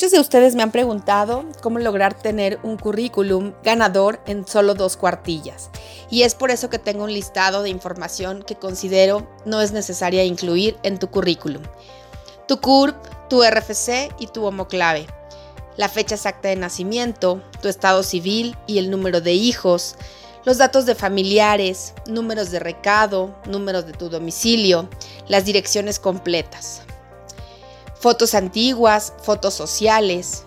Muchos de ustedes me han preguntado cómo lograr tener un currículum ganador en solo dos cuartillas. Y es por eso que tengo un listado de información que considero no es necesaria incluir en tu currículum. Tu CURP, tu RFC y tu homoclave. La fecha exacta de nacimiento, tu estado civil y el número de hijos, los datos de familiares, números de recado, números de tu domicilio, las direcciones completas fotos antiguas, fotos sociales,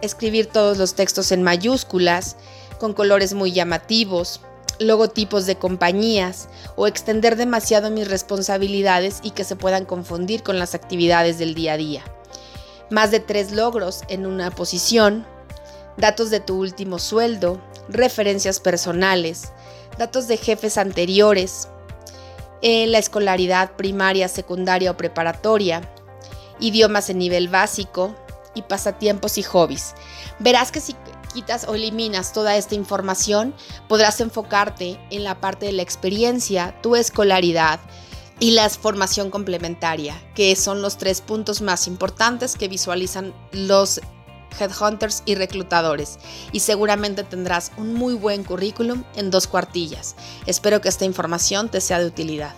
escribir todos los textos en mayúsculas, con colores muy llamativos, logotipos de compañías o extender demasiado mis responsabilidades y que se puedan confundir con las actividades del día a día. Más de tres logros en una posición, datos de tu último sueldo, referencias personales, datos de jefes anteriores, en la escolaridad primaria, secundaria o preparatoria, idiomas en nivel básico y pasatiempos y hobbies. Verás que si quitas o eliminas toda esta información, podrás enfocarte en la parte de la experiencia, tu escolaridad y la formación complementaria, que son los tres puntos más importantes que visualizan los headhunters y reclutadores y seguramente tendrás un muy buen currículum en dos cuartillas. Espero que esta información te sea de utilidad.